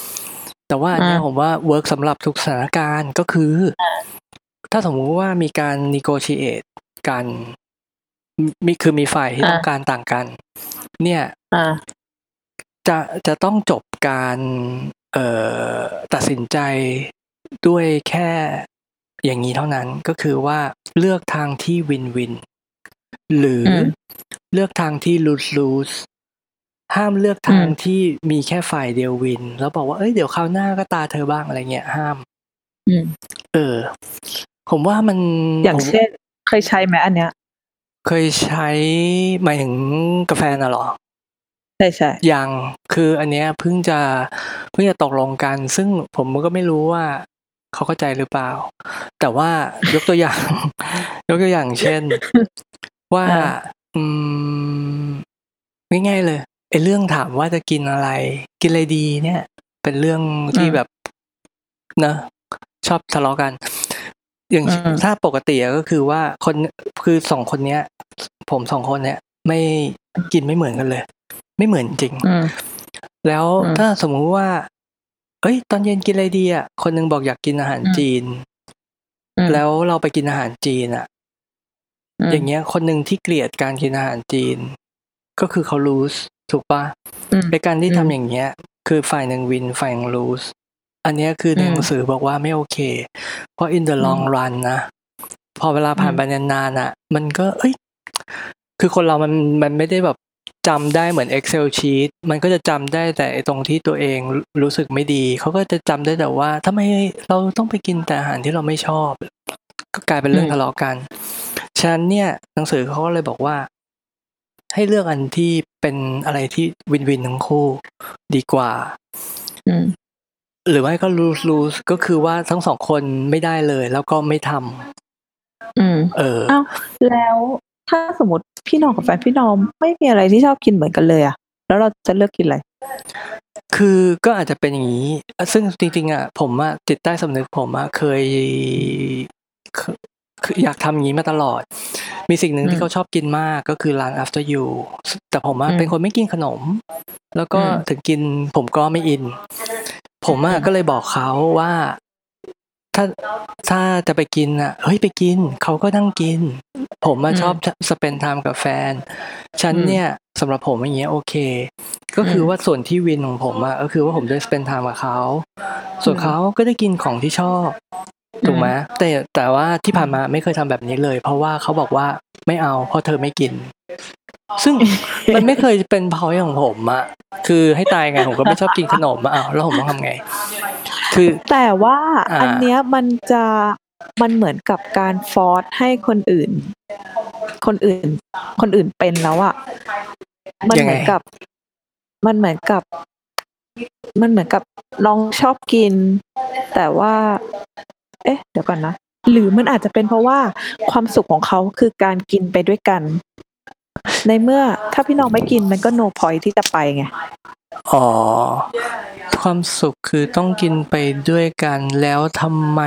แต่ว่าอันเนี้ยอ่าผมว่า work สำหรับทุกสถานการณ์ก็คือ ถ้าสมมุติว่ามีการ negotiate กัน มีคือมีฝ่ายที่ต้องการต่างกัน เนี่ยอ่าจะจะต้องจบการเอ่อตัดสินใจด้วยแค่อย่างนี้เท่านั้นก็คือว่าเลือกทางที่วินวิน หรืออมเลือกทางที่ลูสลูสห้ามเลือกทางอืมที่มีแค่ฝ่ายเดียววิน แล้วบอกว่าเอ้ยเดี๋ยวคราวหน้าก็ตาเธอบ้างอะไรเงี้ยห้ามอืมเออ ผมว่ามันอย่างผมเช่นเคยใช้ไหมอันเนี้ย เคยใช้หมายถึงกาแฟน่ะเหรอ ใช่ใช่ยังคืออันเนี้ยเพิ่งจะเพิ่งจะตกลงกัน ซึ่งผมก็ไม่รู้ว่าเขาเข้าใจหรือเปล่า แต่ว่ายกตัวอย่าง ยกตัวอย่างเช่น ว่า อืมง่ายๆเลยไอ้เรื่องถามว่าจะกินอะไร กินอะไรดีเนี่ย เป็นเรื่องที่แบบเนอะชอบทะเลาะกัน อย่างถ้าปกติอะก็คือว่าคนคือสองคนเนี้ย ผมสองคนเนี้ยไม่กินไม่เหมือนกันเลย ไม่เหมือนจริงอืมแล้วอืมถ้าสมมุติว่า เอ้ย ตอนเย็นกินอะไรดีอะคนหนึงบอกอยากกินอาหารอืมจีนอืมแล้วเราไปกินอาหารจีนอะมอย่างเงี้ย คนหนึ่งที่เกลียดการกินอาหารจีน ก็คือเขาลูสถูกปะอืมในการที่อืมทำอย่างเงี้ย คือฝ่ายหนึ่งวินฝ่ายหนึ่งลูส อันเนี้ยคือในอืมหนังสือบอกว่าไม่โอเค เพราะ in the อืม long run นะพอเวลาผ่านอืมไปนานๆอะ มันก็ เอ้ย คือคนเรามันมันไม่ได้แบบจำได้เหมือน Excel sheet มันก็จะจำได้แต่ไอ้ตรงที่ตัวเองรู้รู้สึกไม่ดี เขาก็จะจำได้แต่ว่าทำไมเราต้องไปกินแต่อาหารที่เราไม่ชอบ ก็กลายเป็นเรื่องอืมทะเลาะกัน ฉะนั้นเนี่ยหนังสือเขาก็เลยบอกว่า ให้เลือกอันที่เป็นอะไรที่วินวินทั้งคู่ดีกว่าอืม หรือไม่ก็ lose lose ก็คือว่าทั้งสองคนไม่ได้เลย แล้วก็ไม่ทำอืม เอออ้าวแล้วถ้าสมมติพี่น้องกับแฟนพี่น้องไม่มีอะไรที่ชอบกินเหมือนกันเลยอะแล้วเราจะเลือกกินอะไร คือก็อาจจะเป็นอย่างนี้ ซึ่งจริงๆอะผมอะจิตใต้สำนึกผมอะเคยเคคืออยากทำอย่างนี้มาตลอด มีสิ่งหนึ่งอืมที่เขาชอบกินมากก็คือร้าน after you แต่ผมอะอืมเป็นคนไม่กินขนม แล้วก็อืมถึงกินผมก็ไม่อิน ผมอะก็เลยบอกเขาว่า ถ้าถ้าจะไปกินอะเฮ้ยไปกินเขาก็นั่งกิน ผมมาอืมชอบสเปนไทม์กับแฟน ฉันอืมเนี่ยสำหรับผมอย่างเงี้ยโอเค ก็คืออมว่าส่วนที่วินของผมอะก็คือว่าผมได้สเปนไทม์กับเขาส่วนอืมเขาก็ได้กินของที่ชอบ ถูกไหมแต่แต่ว่าที่ผ่านมาไม่เคยทำแบบนี้เลย เพราะว่าเขาบอกว่าไม่เอา เพราะเธอไม่กิน ซึ่งมันไม่เคยเป็นพอยของผมอะคือให้ตายไงผมก็ไม่ชอบกินขนมอะอ้าวแล้วผมต้องทำไง คือ แต่ว่าอ่าอันเนี้ยมันจะมันเหมือนกับการฟอร์สให้คนอื่น คนอื่น คนอื่นเป็นแล้วอะมันเหมือนกับ มันเหมือนกับ มันเหมือนกับน้องชอบกิน แต่ว่า เอ๊ะเดี๋ยวก่อนนะ หรือมันอาจจะเป็นเพราะว่าความสุขของเขาคือการกินไปด้วยกัน ในเมื่อถ้าพี่น้องไม่กินมันก็โนพอยที่จะไปไงอ๋อความสุขคือต้องกินไปด้วยกันแล้วทำไม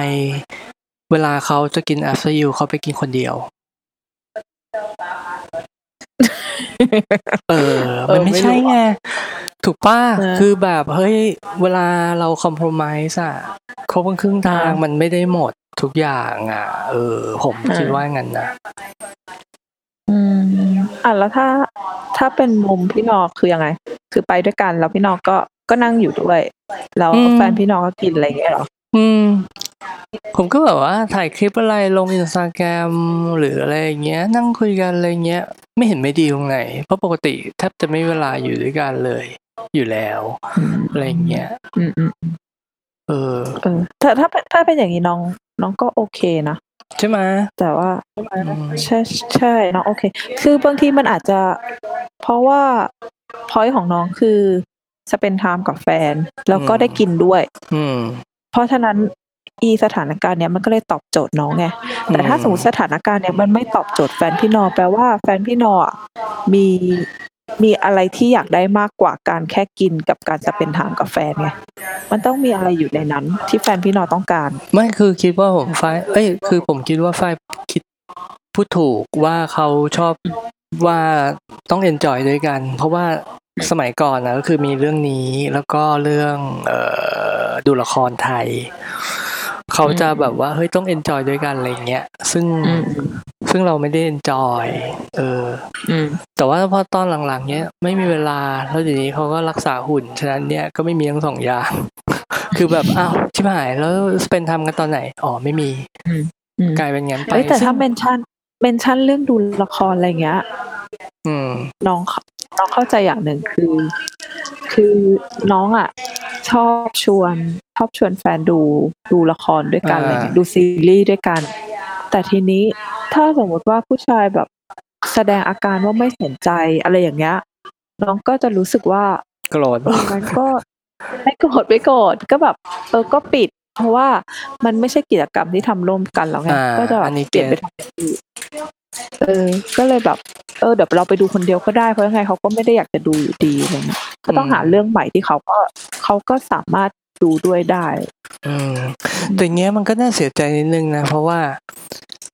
เวลาเขาจะกิน after you เขาไปกินคนเดียว เออเอมันอไม่ไม่ใช่รู้ไง ถูกป้านะคือแบบเฮ้ย เวลาเราคอม p r o m i s e อะครบครึ่งทางอ่ามัมันไม่ได้หมดทุกอย่างอะ เออ ผมอ่าคิดว่างั้นนะอืมอะแล้วถ้าถ้าเป็นมุมพี่นอกคือยังไง คือไปด้วยกันแล้วพี่นอกก็ก็นั่งอยู่ด้วย แล้วอืมแฟนพี่นอกก็กินอะไรอย่างเงี้ยเหรออืม ผมก็แบบว่าถ่ายคลิปอะไรลงอินสตาแกรมหรืออะไรอย่างเงี้ย นั่งคุยกันอะไรเงี้ย ไม่เห็นไม่ดีตรงไหน เพราะปกติแทบจะไม่มีเวลาอยู่ด้วยกันเลย อยู่แล้วอืมอะไรอย่างเงี้ยอืมอืมเออเออถ้าถ้าเป็นถ้าเป็นอย่างนี้น้อง น้องก็โอเคนะใช่ไหมแต่ว่าอืมใช่ใช่น้องโอเค คือบางทีมันอาจจะ เพราะว่าพอยของน้องคือสเปนไทม์กับแฟน แล้วก็ได้กินด้วย อืมเพราะฉะนั้น อีสถานการณ์เนี้ยมันก็เลยตอบโจทย์น้องไงแต่ถ้าอืมสมมติสถานการณ์เนี้ยมันไม่ตอบโจทย์แฟนพี่นอแปลว่าแฟนพี่นออะมีมีอะไรที่อยากได้มากกว่าการแค่กินกับการจะเป็นทางกับแฟนไงมันต้องมีอะไรอยู่ในนั้น ที่แฟนพี่นอต้องการ ไม่คือคิดว่าผมไฟเอ้ยคือผมคิดว่าไฟคิดพูดถูกว่าเขาชอบว่าต้อง enjoy ด้วยกัน เพราะว่าสมัยก่อนนะก็คือมีเรื่องนี้แล้วก็เรื่องเอ่อดูละครไทย เขาจะแบบว่าเฮ้ยต้อง enjoy ด้วยกันอะไรเงี้ยซึ่งอืมซึ่งเราไม่ได้ enjoy เอออืมแต่ว่าพอตอนหลังๆ เนี้ยไม่มีเวลาแล้วเดี๋ยวนี้เขาก็รักษาหุ่นฉะนั้นเนี่ยก็ไม่มีทั้งสองอย่าง คือแบบอ้าวชิบหายแล้วสเปนทำกันตอนไหนอ๋อไม่มีอืมกลายเป็นงั้นไปเอ้ยแต่ถ้าซึ่งเมนชั่นเมนชั่นเรื่องดูละครอะไรเงี้ยอืมน้องเข้าน้องเข้าใจอย่างหนึ่งคือ คือน้องอะ ชอบชวนชอบชวนแฟนดูดูละครด้วยกันอ่าอะไรเงี้ยดูซีรีส์ด้วยกัน แต่ทีนี้ถ้าสมมติว่าผู้ชายแบบแสดงอาการว่าไม่สนใจอะไรอย่างเงี้ยน้องก็จะรู้สึกว่าโกรธเออมันก็ไม่โกรธไม่โกรธก็แบบ เออก็ปิด เพราะว่ามันไม่ใช่กิจกรรมที่ทำร่วมกันแล้วไงอ่าก็จะแบอับนนี้เปลี่ยนไปเก็ตทำอย่างอื่น เออ ก็เลยแบบ เออ เดี๋ยวเราไปดูคนเดียวก็ได้ เพราะยังไงเขาก็ไม่ได้อยากจะดูอยู่ดีอะไรเงี้ยก็ต้องหาเรื่องใหม่ที่เขาก็เขาก็สามารถดูด้วยได้ อืมแต่เงี้ยมันก็น่าเสียใจนิดนึงนะ เพราะว่า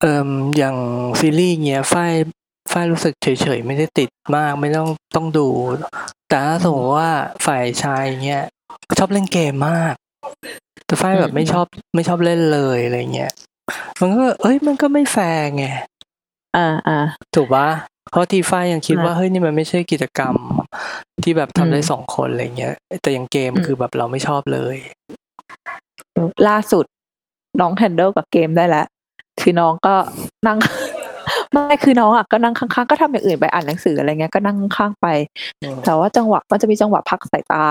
เอ่มอย่างซีรีส์เงี้ยฝ้ายฝ้ายรู้สึกเฉยๆ ไม่ได้ติดมาก ไม่ต้องต้องดู แต่ถ้าสมมติว่าฝ่ายชายเงี้ยชอบเล่นเกมมาก แต่ฝ้ายแบบอืมไม่ชอบไม่ชอบเล่นเลยอะไรเงี้ยมันก็ เอ้ย มันก็ไม่แฟร์ไง อ่าอ่าถูกปะเพราะทีฝ้ายยังคิดอ่าว่าเฮ้ยนี่มันไม่ใช่กิจกรรมที่แบบทำได้อืมสองคนอะไรเงี้ย แต่อย่างเกมอืมคือแบบเราไม่ชอบเลย ล่าสุดน้องแฮนเดิลกับเกมได้แล้วคือน้องก็นั่งไม่คือน้องอะก็นั่งข้างๆก็ทำอย่างอื่นไปอ่านหนังสืออะไรเงี้ยก็นั่งข้างๆไปอืมแต่ว่าจังหวะมันจะมีจังหวะพักสายตา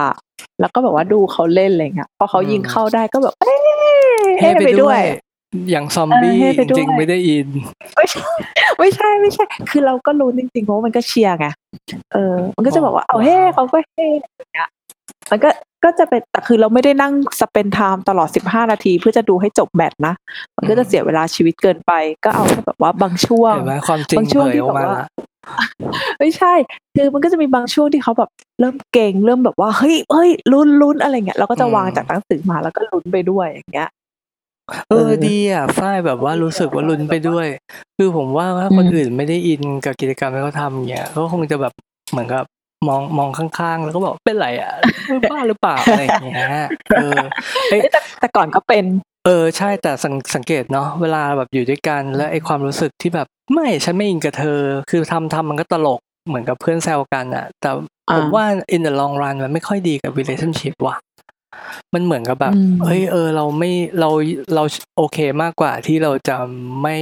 แล้วก็แบบว่าดูเขาเล่นอะไรเงี้ยพอเขายิงอืมเข้าได้ก็แบบเอ้ยเฮ้เฮ้ไปไปด้ด้ววยย อย่างซอมบี้เออเฮ้ไปด้วยจริงๆไม่ได้อิน ไม่ใช่ไม่ใช่ไม่ใช่ คือเราก็รู้จริงๆเพราะว่ามันก็เชียร์ไงเออ มันก็จะบอกว่าเอาเฮ้เขาก็เฮ้อย่างเงี้ยมันก็ก็จะเป็นแต่คือเราไม่ได้นั่งสเปนไทม์ตลอดสิบห้านาที เพื่อจะดูให้จบแมตช์นะ มันก็จะเสียเวลาชีวิตเกินไป ก็เอาแค่แบบว่าบางช่วงเห็นไหมความจริงบางช่วงเผยที่ออกมาแบบว่าละไม่ใช่ คือมันก็จะมีบางช่วงที่เขาแบบเริ่มเก่งเริ่มแบบว่าเฮ้ยเฮ้ยลุ้นลุ้นอะไรเงี้ยเราก็จะวางจากหนังสือมาแล้วก็ลุ้นไปด้วยอย่างเงี้ย เออเออ ดีอะฝ้ายแบบว่ารู้สึกว่าลุ้นไปด้วย คือผมว่า ถ้าคนอืมอื่นไม่ได้อินกับกิจกรรมที่เขาทำเงี้ย เขาคงจะแบบ เหมือนกับมอง มองข้าง ๆ แล้วก็บอก เป็นไรอะบ้าหรือเปล่า อะไรอย่างเงี้ย เออ เอ้ยเอ้ยแต่ แต่ก่อนก็เป็น เออ ใช่ แต่สัง สังเกตเนาะ เวลาแบบอยู่ด้วยกัน แล้วไอ้ความรู้สึกที่แบบ ไม่ ฉันไม่อินกับเธอ คือทำ ทำมันก็ตลก เหมือนกับเพื่อนแซวกันอะแต่ผมอ่าว่า in the long run มันไม่ค่อยดีกับ relationship ว่ะ มันเหมือนกับแบบอืมเฮ้ยเออ เราไม่เราเราโอเคมากกว่าที่เราจะไม่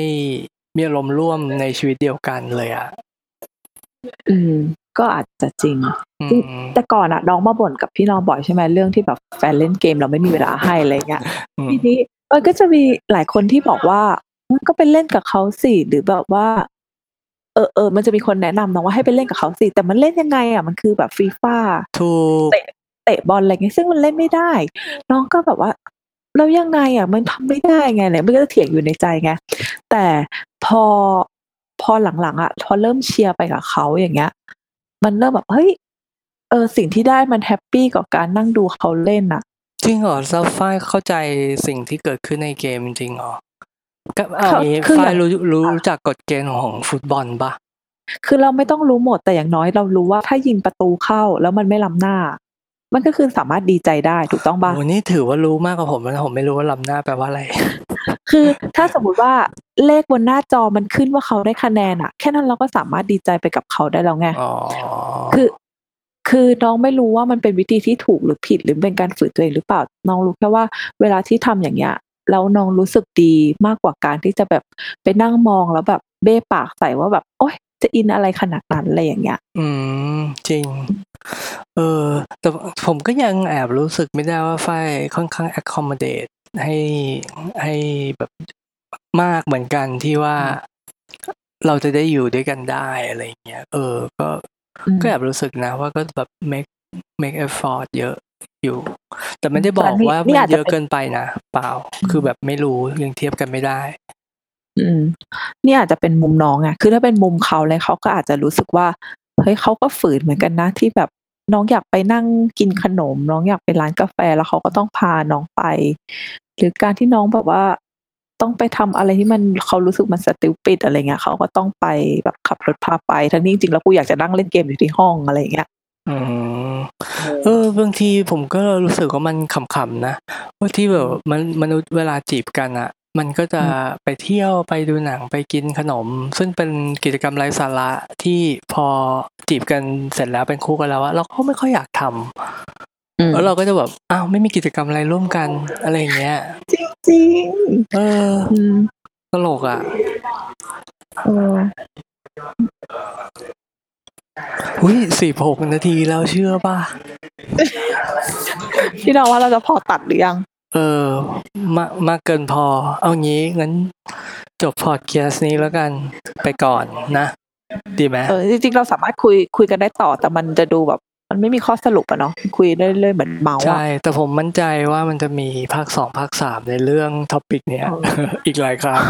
มีอารมณ์ร่วมในชีวิตเดียวกันเลยอะอืม ก็อาจจะจริงอืจริงมแต่ก่อนอะน้องมาบ่นกับพี่น้องบ่อยใช่ไหมเรื่องที่แบบแฟนเล่นเกมเราไม่มีเวลาให้อะไรเงี้ยอืมทีนี้มันก็จะมีหลายคนที่บอกว่ามันก็ไปเล่นกับเขาสิหรือแบบว่า เออเออมันจะมีคนแนะนำน้องว่าให้ไปเล่นกับเขาสิแต่มันเล่นยังไงอะมันคือแบบฟีฟ่าถูกเตะ บอลอะไรเงี้ยซึ่งมันเล่นไม่ได้ น้องก็แบบว่าแล้วยังไงอะมันทำไม่ได้ไงเนี่ยมันก็จะเถียงอยู่ในใจไงแต่พอพอหลังๆอะพอเริ่มเชียร์ไปกับเขาอย่างเงี้ย มันเริ่มแบบเฮ้ยเออสิ่งที่ได้มันแฮปปี้กับการนั่งดูเขาเล่นอะจริงเหรอซัฟไฟเข้าใจสิ่งที่เกิดขึ้นในเกมจริงเหรอก็เอาเขางี้คือฝ้าอยย่างรู้รู้รู้จักกฎเกณฑ์ของฟุตบอลปะคือเราไม่ต้องรู้หมดแต่อย่างน้อยเรารู้ว่าถ้ายิงประตูเข้าแล้วมันไม่ล้ำหน้า มันก็คือสามารถดีใจได้ถูกต้องปะโอ้นี่ถือว่ารู้มากกว่าผมนะผมไม่รู้ว่าลำหน้าแปลว่าอะไร คือถ้าสมมุติว่าเลขบนหน้าจอมันขึ้นว่าเขาได้คะแนนอะแค่นั้นเราก็สามารถดีใจไปกับเขาได้แล้วไงอ๋อคือ คือน้องไม่รู้ว่ามันเป็นวิธีที่ถูกหรือผิดหรือเป็นการฝืนตัวเองหรือเปล่า น้องรู้แค่ว่าเวลาที่ทำอย่างเงี้ยแล้วน้องรู้สึกดีมากกว่าการที่จะแบบไปนั่งมองแล้วแบบเบ้ปากใส่ว่าแบบ โอ๊ยจะอินอะไรขนาดนั้นอะไรอย่างเงี้ย อืม จริง เออ แต่ผมก็ยังแอบรู้สึกไม่ได้ว่าฝ้ายค่อนข้าง accommodate ให้ให้แบบมากเหมือนกันที่ว่าเราจะได้อยู่ด้วยกันได้อะไรอย่างเงี้ย เออ ก็อืมก็แอบรู้สึกนะว่าก็แบบ make make effort เยอะอยู่ แต่ไม่ได้บอแต่กนี่ว่านี่มันอาจจะเยอะเป็นเกินไปนะ เปล่า คือแบบไม่รู้ยังเทียบกันไม่ได้ อืม นี่อาจจะเป็นมุมน้องไงคือถ้าเป็นมุมเขาเลยเขาก็อาจจะรู้สึกว่าเฮ้ยเขาก็ฝืนเหมือนกันนะที่แบบ น้องอยากไปนั่งกินขนม น้องอยากไปร้านกาแฟแล้วเขาก็ต้องพาน้องไป หรือการที่น้องแบบว่าต้องไปทำอะไรที่มันเขารู้สึกมันสติลปิดอะไรเงี้ยเขาก็ต้องไปแบบขับรถพาไป ทั้งนี้จริงๆแล้วกูอยากจะนั่งเล่นเกมอยู่ที่ห้องอะไรเงี้ยอืมเออบางทีผมก็รู้สึกว่ามันขำๆนะว่าที่แบบมันมนุษย์เวลาจีบกันอะ มันก็จะไปเที่ยว ไปดูหนัง ไปกินขนม ซึ่งเป็นกิจกรรมไร้สาระที่พอจีบกันเสร็จแล้วเป็นคู่กันแล้วอะ เราก็ไม่ค่อยอยากทำอืมแล้วเราก็จะแบบ อ้าว ไม่มีกิจกรรมอะไรร่วมกัน อะไรอย่างเงี้ย จริงจริงเออ ๆ อืม ตลกอะ เออ อุ้ยสี่หกนาทีแล้วเชื่อป่ะพี่น้องว่าเราจะพอตัดหรือยัง เออมากมากเกินพอ เอางี้งั้นจบพอดแคสต์นี้แล้วกันไปก่อนนะ ดีไหมเออจริงๆเราสามารถคุยคุยกันได้ต่อแต่มันจะดูแบบ มันไม่มีข้อสรุปอะเนาะคุยเรื่อยๆเหมือนเมาส์ใช่อะแต่ผมมั่นใจว่ามันจะมีภาคสองภาคสามในเรื่องท็อปิกเนี้ยอีกหลายครั้ง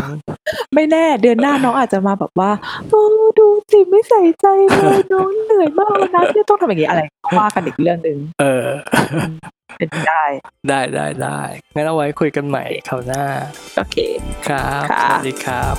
ไม่แน่เดือนหน้าน้องอาจจะมาแบบว่าโอ้ดูสิไม่ใส่ใจเลยน้องเหนื่อยมากวันนะที่ต้องทำอย่างนี้อะไรว่ากันอีกเรื่องหนึ่งเออเป็นไปได้ได้ได้ได้งั้นเอาไว้คุยกันใหม่คราวหน้า โอเค ครับค่ะสวัสดีครับ